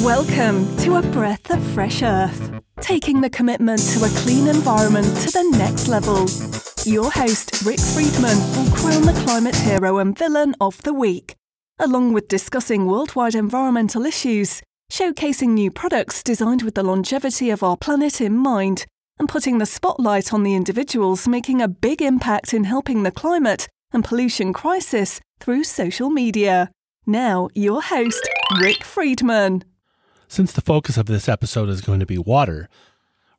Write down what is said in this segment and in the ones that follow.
Welcome to A Breath of Fresh Earth, taking the commitment to a clean environment to the next level. Your host, Rick Friedman, will crown the climate hero and villain of the week, along with discussing worldwide environmental issues, showcasing new products designed with the longevity of our planet in mind, and putting the spotlight on the individuals making a big impact in helping the climate and pollution crisis through social media. Now, your host, Rick Friedman. Since the focus of this episode is going to be water,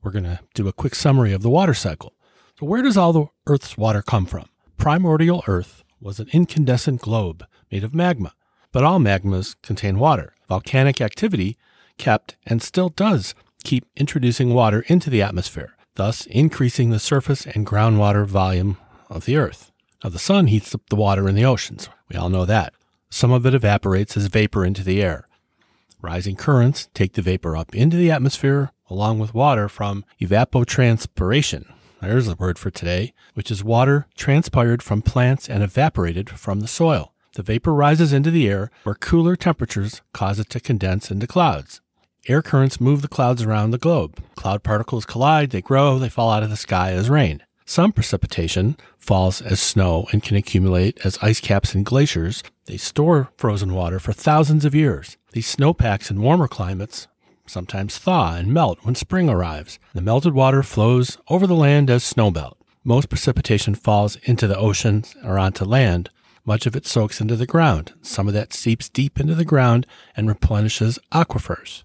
we're going to do a quick summary of the water cycle. So, where does all the Earth's water come from? Primordial Earth was an incandescent globe made of magma, but all magmas contain water. Volcanic activity kept and still does keep introducing water into the atmosphere, thus increasing the surface and groundwater volume of the Earth. Now, the sun heats up the water in the oceans. We all know that. Some of it evaporates as vapor into the air. Rising currents take the vapor up into the atmosphere along with water from evapotranspiration. There's the word for today, which is water transpired from plants and evaporated from the soil. The vapor rises into the air where cooler temperatures cause it to condense into clouds. Air currents move the clouds around the globe. Cloud particles collide, they grow, they fall out of the sky as rain. Some precipitation falls as snow and can accumulate as ice caps and glaciers. They store frozen water for thousands of years. These snowpacks in warmer climates sometimes thaw and melt when spring arrives. The melted water flows over the land as snowmelt. Most precipitation falls into the oceans or onto land. Much of it soaks into the ground. Some of that seeps deep into the ground and replenishes aquifers,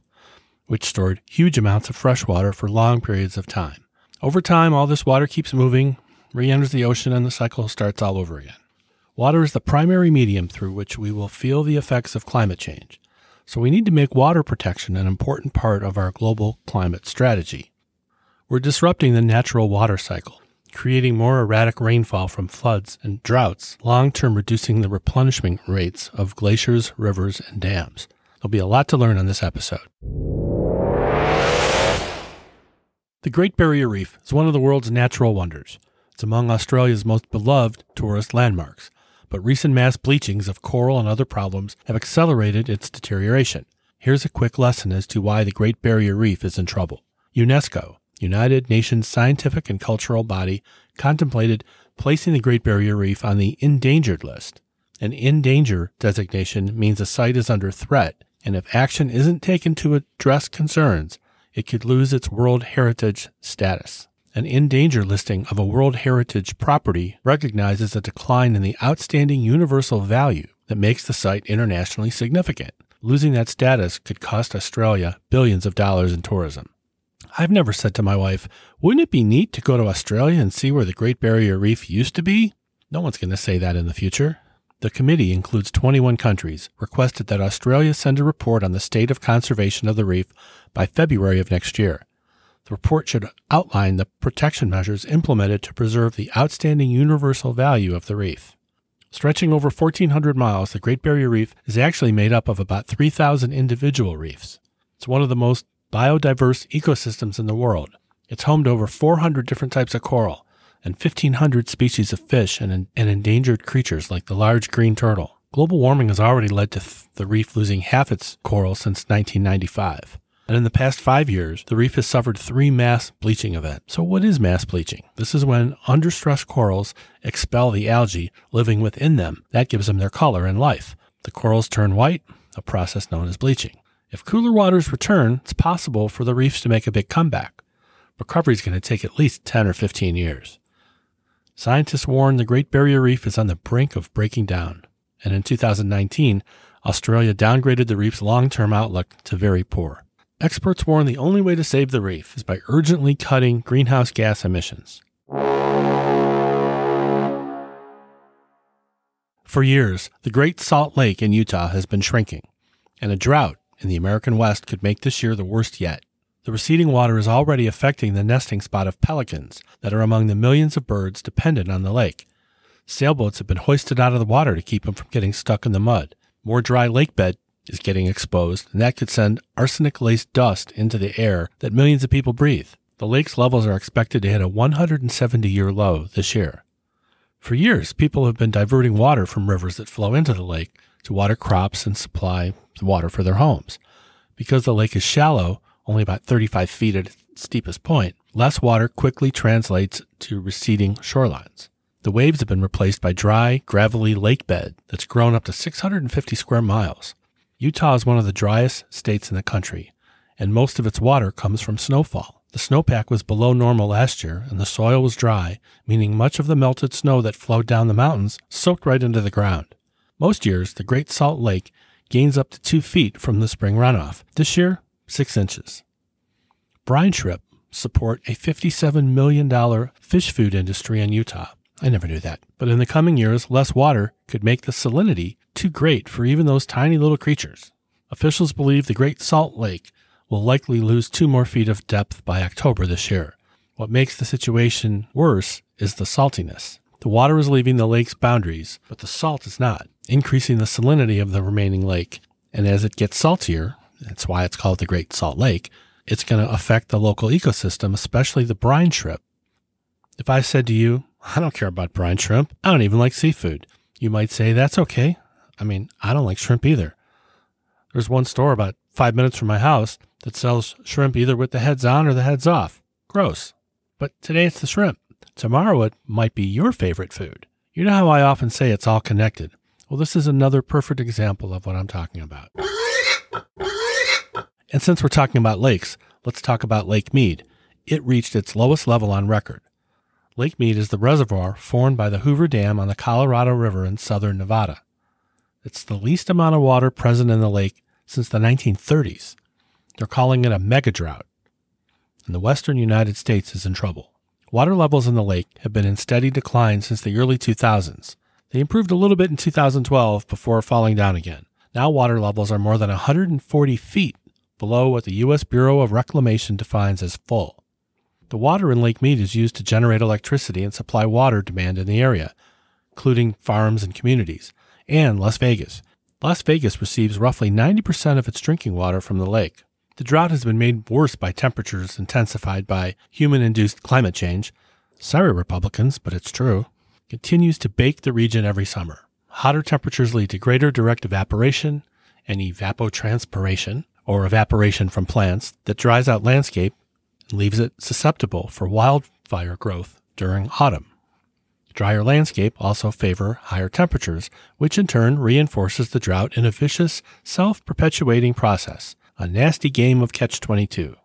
which stored huge amounts of fresh water for long periods of time. Over time, all this water keeps moving, re enters the ocean, and the cycle starts all over again. Water is the primary medium through which we will feel the effects of climate change. So we need to make water protection an important part of our global climate strategy. We're disrupting the natural water cycle, creating more erratic rainfall from floods and droughts, long term reducing the replenishment rates of glaciers, rivers, and dams. There'll be a lot to learn on this episode. The Great Barrier Reef is one of the world's natural wonders. It's among Australia's most beloved tourist landmarks but recent mass bleachings of coral and other problems have accelerated its deterioration. Here's a quick lesson as to why the Great Barrier Reef is in trouble. UNESCO, United Nations scientific and cultural body, contemplated placing the Great Barrier Reef on the endangered list. An in danger designation means a site is under threat, and if action isn't taken to address concerns, it could lose its World Heritage status. An in danger listing of a World Heritage property recognizes a decline in the outstanding universal value that makes the site internationally significant. Losing that status could cost Australia billions of dollars in tourism. I've never said to my wife, wouldn't it be neat to go to Australia and see where the Great Barrier Reef used to be? No one's going to say that in the future. The committee includes 21 countries, requested that Australia send a report on the state of conservation of the reef by February of next year. The report should outline the protection measures implemented to preserve the outstanding universal value of the reef. Stretching over 1,400 miles, the Great Barrier Reef is actually made up of about 3,000 individual reefs. It's one of the most biodiverse ecosystems in the world. It's home to over 400 different types of coral and 1,500 species of fish and, and endangered creatures like the large green turtle. Global warming has already led to th- the reef losing half its coral since 1995. And in the past five years, the reef has suffered three mass bleaching events. So, what is mass bleaching? This is when under stress corals expel the algae living within them. That gives them their color and life. The corals turn white, a process known as bleaching. If cooler waters return, it's possible for the reefs to make a big comeback. Recovery is going to take at least 10 or 15 years. Scientists warn the Great Barrier Reef is on the brink of breaking down. And in 2019, Australia downgraded the reef's long term outlook to very poor. Experts warn the only way to save the reef is by urgently cutting greenhouse gas emissions. For years, the Great Salt Lake in Utah has been shrinking, and a drought in the American West could make this year the worst yet. The receding water is already affecting the nesting spot of pelicans that are among the millions of birds dependent on the lake. Sailboats have been hoisted out of the water to keep them from getting stuck in the mud. More dry lake bed is getting exposed, and that could send arsenic laced dust into the air that millions of people breathe. The lake's levels are expected to hit a 170 year low this year. For years, people have been diverting water from rivers that flow into the lake to water crops and supply water for their homes. Because the lake is shallow, only about 35 feet at its steepest point, less water quickly translates to receding shorelines. The waves have been replaced by dry, gravelly lake bed that's grown up to 650 square miles. Utah is one of the driest states in the country, and most of its water comes from snowfall. The snowpack was below normal last year, and the soil was dry, meaning much of the melted snow that flowed down the mountains soaked right into the ground. Most years, the Great Salt Lake gains up to two feet from the spring runoff. This year, six inches. Brine shrimp support a $57 million fish food industry in Utah. I never knew that. But in the coming years, less water could make the salinity too great for even those tiny little creatures. Officials believe the Great Salt Lake will likely lose two more feet of depth by October this year. What makes the situation worse is the saltiness. The water is leaving the lake's boundaries, but the salt is not, increasing the salinity of the remaining lake. And as it gets saltier, that's why it's called the Great Salt Lake, it's going to affect the local ecosystem, especially the brine shrimp. If I said to you, I don't care about brine shrimp, I don't even like seafood, you might say, that's okay. I mean, I don't like shrimp either. There's one store about five minutes from my house that sells shrimp either with the heads on or the heads off. Gross. But today it's the shrimp. Tomorrow it might be your favorite food. You know how I often say it's all connected. Well, this is another perfect example of what I'm talking about. And since we're talking about lakes, let's talk about Lake Mead. It reached its lowest level on record. Lake Mead is the reservoir formed by the Hoover Dam on the Colorado River in southern Nevada. It's the least amount of water present in the lake since the 1930s. They're calling it a mega drought. And the western United States is in trouble. Water levels in the lake have been in steady decline since the early 2000s. They improved a little bit in 2012 before falling down again. Now water levels are more than 140 feet below what the U.S. Bureau of Reclamation defines as full. The water in Lake Mead is used to generate electricity and supply water demand in the area, including farms and communities, and Las Vegas. Las Vegas receives roughly 90% of its drinking water from the lake. The drought has been made worse by temperatures intensified by human induced climate change. Sorry, Republicans, but it's true. Continues to bake the region every summer. Hotter temperatures lead to greater direct evaporation and evapotranspiration, or evaporation from plants that dries out landscape and leaves it susceptible for wildfire growth during autumn. Drier landscape also favor higher temperatures, which in turn reinforces the drought in a vicious, self-perpetuating process, a nasty game of catch-22.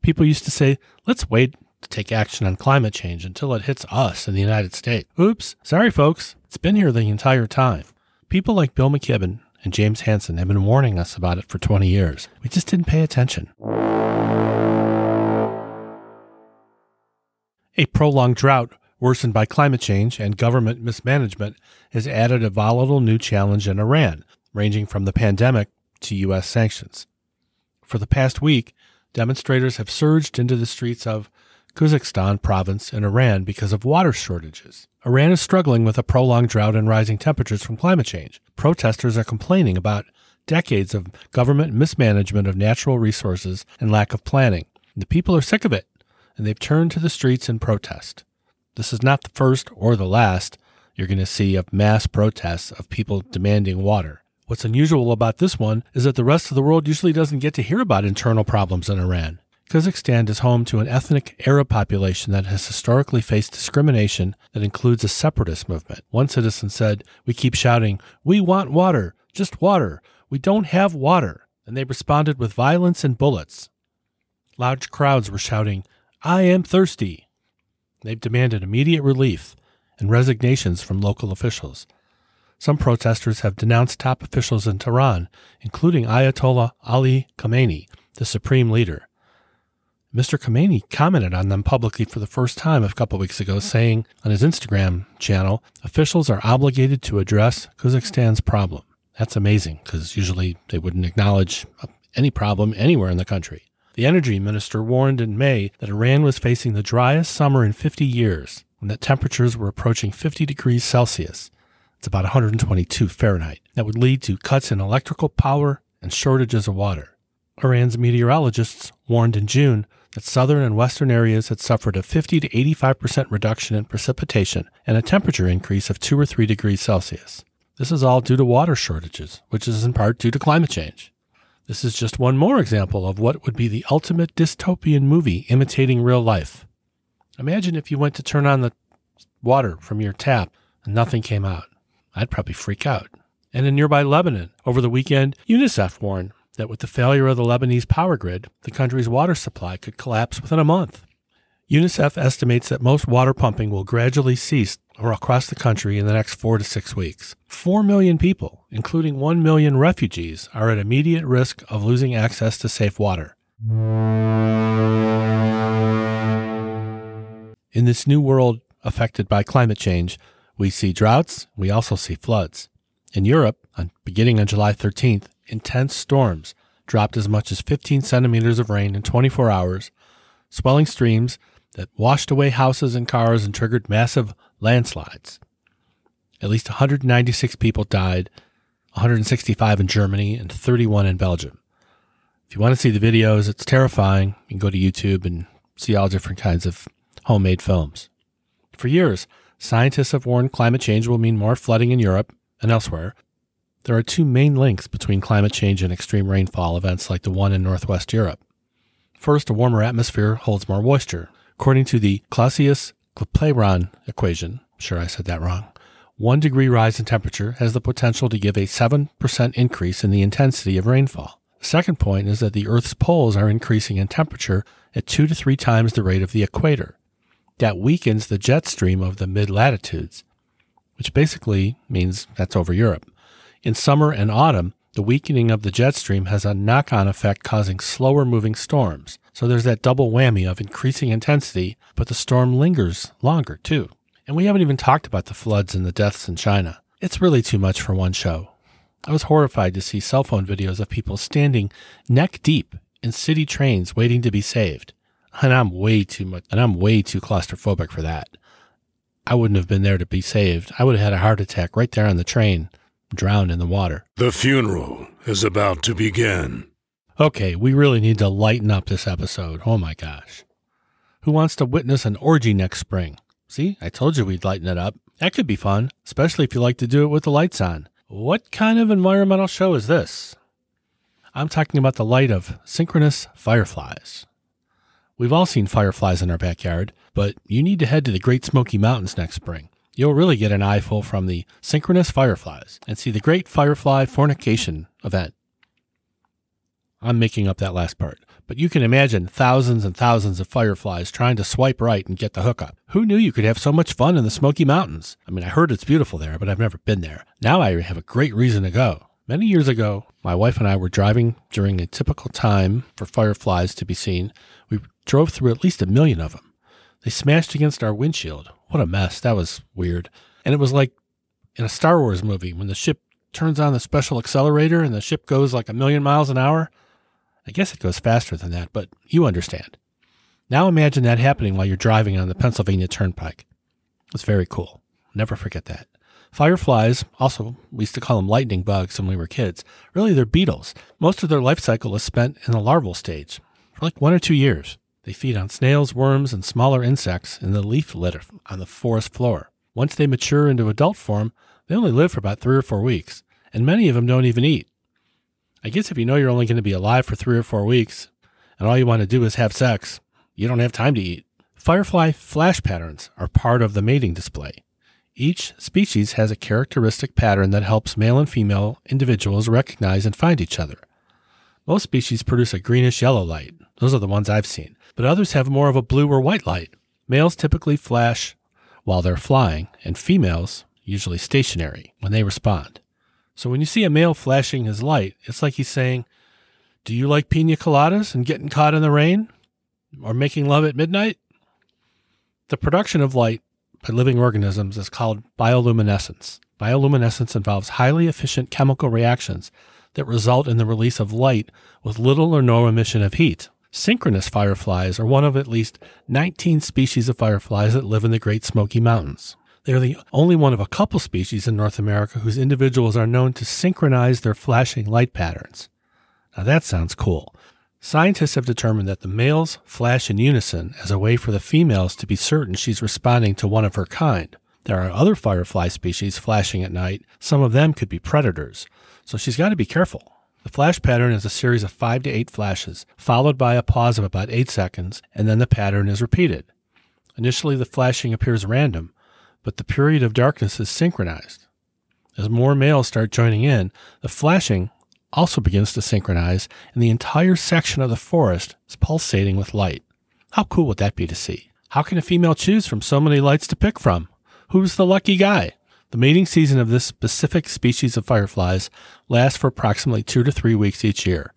People used to say, let's wait to take action on climate change until it hits us in the United States. Oops, sorry folks, it's been here the entire time. People like Bill McKibben and James Hansen have been warning us about it for 20 years. We just didn't pay attention. A prolonged drought, worsened by climate change and government mismanagement, has added a volatile new challenge in Iran, ranging from the pandemic to U.S. sanctions. For the past week, demonstrators have surged into the streets of Khuzestan province in Iran because of water shortages. Iran is struggling with a prolonged drought and rising temperatures from climate change. Protesters are complaining about decades of government mismanagement of natural resources and lack of planning. The people are sick of it, and they've turned to the streets in protest. This is not the first or the last you're going to see of mass protests of people demanding water. What's unusual about this one is that the rest of the world usually doesn't get to hear about internal problems in Iran. Khuzestan is home to an ethnic Arab population that has historically faced discrimination that includes a separatist movement. One citizen said, We keep shouting, We want water, just water. We don't have water. And they responded with violence and bullets. Large crowds were shouting, I am thirsty. They've demanded immediate relief and resignations from local officials. Some protesters have denounced top officials in Tehran, including Ayatollah Ali Khamenei, the supreme leader. Mr. Khamenei commented on them publicly for the first time a couple weeks ago, saying on his Instagram channel, officials are obligated to address Khuzestan's problem. That's amazing because usually they wouldn't acknowledge any problem anywhere in the country. The energy minister warned in May that Iran was facing the driest summer in 50 years and that temperatures were approaching 50 degrees Celsius. It's about 122 Fahrenheit. That would lead to cuts in electrical power and shortages of water. Iran's meteorologists warned in June that southern and western areas had suffered a 50 to 85% reduction in precipitation and a temperature increase of 2 or 3 degrees Celsius. This is all due to water shortages, which is in part due to climate change. This is just one more example of what would be the ultimate dystopian movie imitating real life. Imagine if you went to turn on the water from your tap and nothing came out. I'd probably freak out. And in nearby Lebanon, over the weekend, UNICEF warned that with the failure of the Lebanese power grid, the country's water supply could collapse within a month. UNICEF estimates that most water pumping will gradually cease across the country in the next four to six weeks. Four million people, including one million refugees, are at immediate risk of losing access to safe water. In this new world affected by climate change, we see droughts, we also see floods. In Europe, beginning on July 13th, intense storms dropped as much as 15 centimeters of rain in 24 hours, swelling streams that washed away houses and cars and triggered massive landslides. At least 196 people died, 165 in Germany and 31 in Belgium. If you want to see the videos, it's terrifying. You can go to YouTube and see all different kinds of homemade films. For years, scientists have warned climate change will mean more flooding in Europe and elsewhere. There are two main links between climate change and extreme rainfall events like the one in Northwest Europe. First, a warmer atmosphere holds more moisture. According to the Clausius Clapeyron equation, I'm sure I said that wrong, one degree rise in temperature has the potential to give a 7% increase in the intensity of rainfall. The second point is that the Earth's poles are increasing in temperature at two to three times the rate of the equator. That weakens the jet stream of the mid latitudes, which basically means that's over Europe. In summer and autumn, the weakening of the jet stream has a knock on effect causing slower moving storms. So there's that double whammy of increasing intensity, but the storm lingers longer too. And we haven't even talked about the floods and the deaths in China. It's really too much for one show. I was horrified to see cell phone videos of people standing neck deep in city trains waiting to be saved. And I'm way too much, and I'm way too claustrophobic for that. I wouldn't have been there to be saved. I would have had a heart attack right there on the train, drowned in the water. The funeral is about to begin. Okay, we really need to lighten up this episode. Oh my gosh. Who wants to witness an orgy next spring? See, I told you we'd lighten it up. That could be fun, especially if you like to do it with the lights on. What kind of environmental show is this? I'm talking about the light of synchronous fireflies. We've all seen fireflies in our backyard, but you need to head to the Great Smoky Mountains next spring. You'll really get an eyeful from the synchronous fireflies and see the Great Firefly Fornication event I'm making up that last part. But you can imagine thousands and thousands of fireflies trying to swipe right and get the hookup. Who knew you could have so much fun in the Smoky Mountains? I mean, I heard it's beautiful there, but I've never been there. Now I have a great reason to go. Many years ago, my wife and I were driving during a typical time for fireflies to be seen. We drove through at least a million of them. They smashed against our windshield. What a mess. That was weird. And it was like in a Star Wars movie when the ship turns on the special accelerator and the ship goes like a million miles an hour. I guess it goes faster than that, but you understand. Now imagine that happening while you're driving on the Pennsylvania Turnpike. It's very cool. Never forget that. Fireflies, also, we used to call them lightning bugs when we were kids. Really, they're beetles. Most of their life cycle is spent in the larval stage for like one or two years. They feed on snails, worms, and smaller insects in the leaf litter on the forest floor. Once they mature into adult form, they only live for about three or four weeks, and many of them don't even eat. I guess if you know you're only going to be alive for three or four weeks and all you want to do is have sex, you don't have time to eat. Firefly flash patterns are part of the mating display. Each species has a characteristic pattern that helps male and female individuals recognize and find each other. Most species produce a greenish yellow light. Those are the ones I've seen. But others have more of a blue or white light. Males typically flash while they're flying, and females, usually stationary, when they respond. So when you see a male flashing his light, it's like he's saying, Do you like pina coladas and getting caught in the rain? Or making love at midnight? The production of light by living organisms is called bioluminescence. Bioluminescence involves highly efficient chemical reactions that result in the release of light with little or no emission of heat. Synchronous fireflies are one of at least 19 species of fireflies that live in the Great Smoky Mountains. They are the only one of a couple species in North America whose individuals are known to synchronize their flashing light patterns. Now that sounds cool. Scientists have determined that the males flash in unison as a way for the females to be certain she's responding to one of her kind. There are other firefly species flashing at night. Some of them could be predators, so she's got to be careful. The flash pattern is a series of five to eight flashes, followed by a pause of about eight seconds, and then the pattern is repeated. Initially, the flashing appears random, but the period of darkness is synchronized. As more males start joining in, the flashing also begins to synchronize, and the entire section of the forest is pulsating with light. How cool would that be to see? How can a female choose from so many lights to pick from? Who's the lucky guy? The mating season of this specific species of fireflies lasts for approximately two to three weeks each year.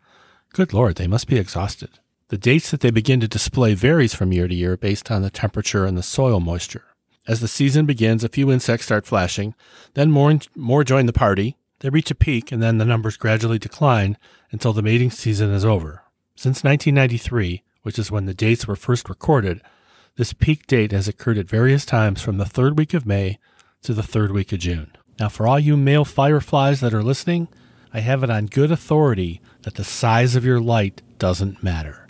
Good lord, they must be exhausted. The dates that they begin to display varies from year to year based on the temperature and the soil moisture. As the season begins, a few insects start flashing, then more, and more join the party. They reach a peak, and then the numbers gradually decline until the mating season is over. Since 1993, which is when the dates were first recorded, this peak date has occurred at various times from the third week of May to the third week of June. Now, for all you male fireflies that are listening, I have it on good authority that the size of your light doesn't matter.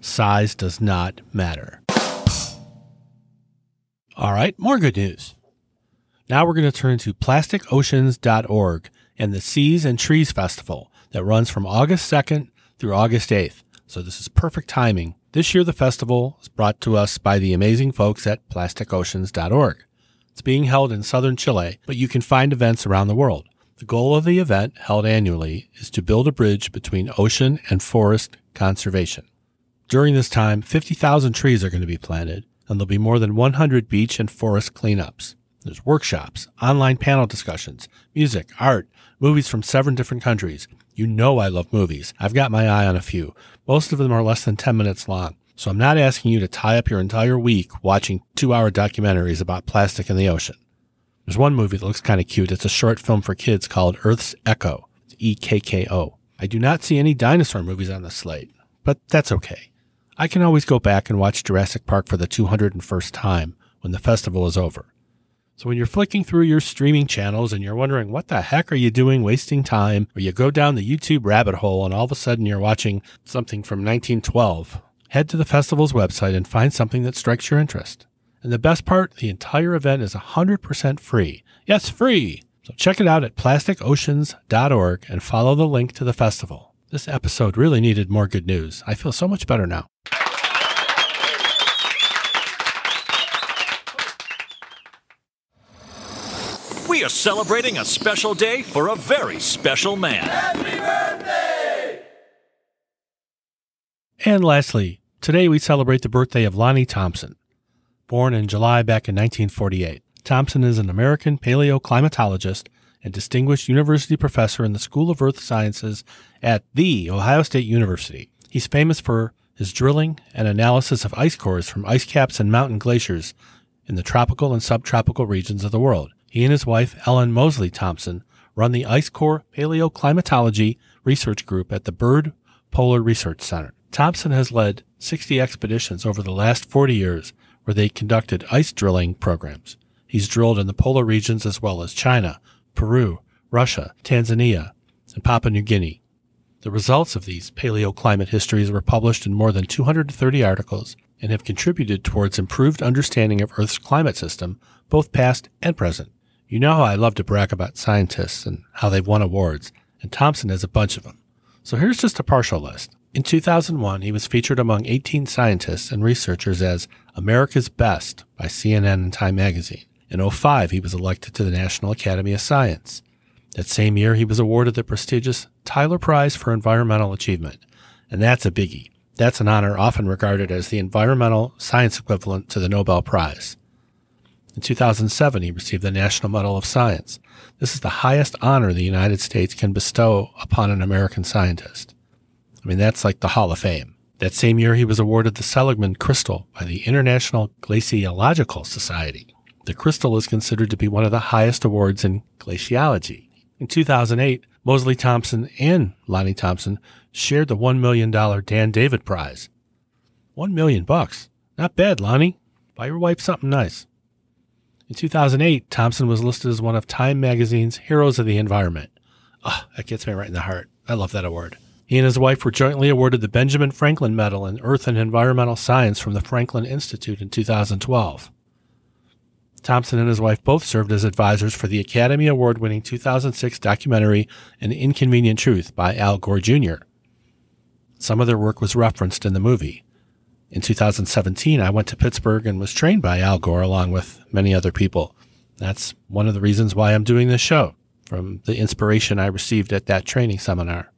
Size does not matter. All right, more good news. Now we're going to turn to plasticoceans.org and the Seas and Trees Festival that runs from August 2nd through August 8th. So this is perfect timing. This year, the festival is brought to us by the amazing folks at plasticoceans.org. It's being held in southern Chile, but you can find events around the world. The goal of the event, held annually, is to build a bridge between ocean and forest conservation. During this time, 50,000 trees are going to be planted, and there'll be more than 100 beach and forest cleanups. There's workshops, online panel discussions, music, art, movies from seven different countries. You know I love movies. I've got my eye on a few. Most of them are less than 10 minutes long. So I'm not asking you to tie up your entire week watching two hour documentaries about plastic in the ocean. There's one movie that looks kind of cute. It's a short film for kids called Earth's Ekko. It's E K K O. I do not see any dinosaur movies on the slate, but that's okay. I can always go back and watch Jurassic Park for the 201st time when the festival is over. So when you're flicking through your streaming channels and you're wondering what the heck are you doing wasting time, or you go down the YouTube rabbit hole and all of a sudden you're watching something from 1912, head to the festival's website and find something that strikes your interest. And the best part, the entire event is 100% free. Yes, free! So check it out at plasticoceans.org and follow the link to the festival. This episode really needed more good news. I feel so much better now. We are celebrating a special day for a very special man. And lastly, today we celebrate the birthday of Lonnie Thompson. Born in July back in 1948, Thompson is an American paleoclimatologist and distinguished university professor in the School of Earth Sciences at The Ohio State University. He's famous for his drilling and analysis of ice cores from ice caps and mountain glaciers in the tropical and subtropical regions of the world. He and his wife, Ellen Mosley Thompson, run the Ice Core Paleoclimatology Research Group at the Byrd Polar Research Center. Thompson has led 60 expeditions over the last 40 years where they conducted ice drilling programs. He's drilled in the polar regions as well as China, Peru, Russia, Tanzania, and Papua New Guinea. The results of these paleoclimate histories were published in more than 230 articles and have contributed towards improved understanding of Earth's climate system, both past and present. You know how I love to brag about scientists and how they've won awards, and Thompson has a bunch of them. So here's just a partial list. In 2001, he was featured among 18 scientists and researchers as America's Best by CNN and Time magazine. In 05, he was elected to the National Academy of Science. That same year, he was awarded the prestigious Tyler Prize for Environmental Achievement. And that's a biggie. That's an honor often regarded as the environmental science equivalent to the Nobel Prize. In 2007, he received the National Medal of Science. This is the highest honor the United States can bestow upon an American scientist. I mean, that's like the Hall of Fame. That same year, he was awarded the Seligman Crystal by the International Glaciological Society. The crystal is considered to be one of the highest awards in glaciology. In 2008, Mosley Thompson and Lonnie Thompson shared the $1 million Dan David Prize. One million bucks. Not bad, Lonnie. Buy your wife something nice. In 2008, Thompson was listed as one of Time magazine's Heroes of the Environment. Ah, oh, that gets me right in the heart. I love that award. He and his wife were jointly awarded the Benjamin Franklin Medal in Earth and Environmental Science from the Franklin Institute in 2012. Thompson and his wife both served as advisors for the Academy Award winning 2006 documentary An Inconvenient Truth by Al Gore Jr. Some of their work was referenced in the movie. In 2017, I went to Pittsburgh and was trained by Al Gore along with many other people. That's one of the reasons why I'm doing this show, from the inspiration I received at that training seminar.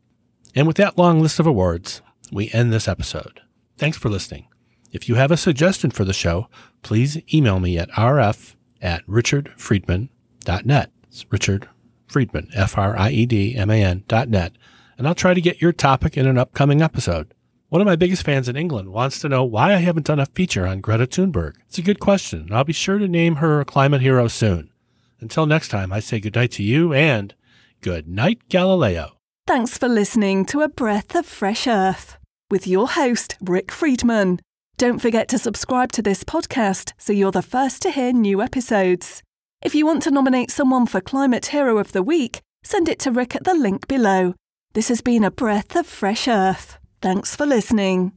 And with that long list of awards, we end this episode. Thanks for listening. If you have a suggestion for the show, please email me at rf at richardfriedman.net. It's Richard Friedman, F R I E D M A N dot net, and I'll try to get your topic in an upcoming episode. One of my biggest fans in England wants to know why I haven't done a feature on Greta Thunberg. It's a good question, and I'll be sure to name her a climate hero soon. Until next time, I say good night to you and good night, Galileo. Thanks for listening to A Breath of Fresh Earth with your host, Rick Friedman. Don't forget to subscribe to this podcast so you're the first to hear new episodes. If you want to nominate someone for Climate Hero of the Week, send it to Rick at the link below. This has been A Breath of Fresh Earth. Thanks for listening.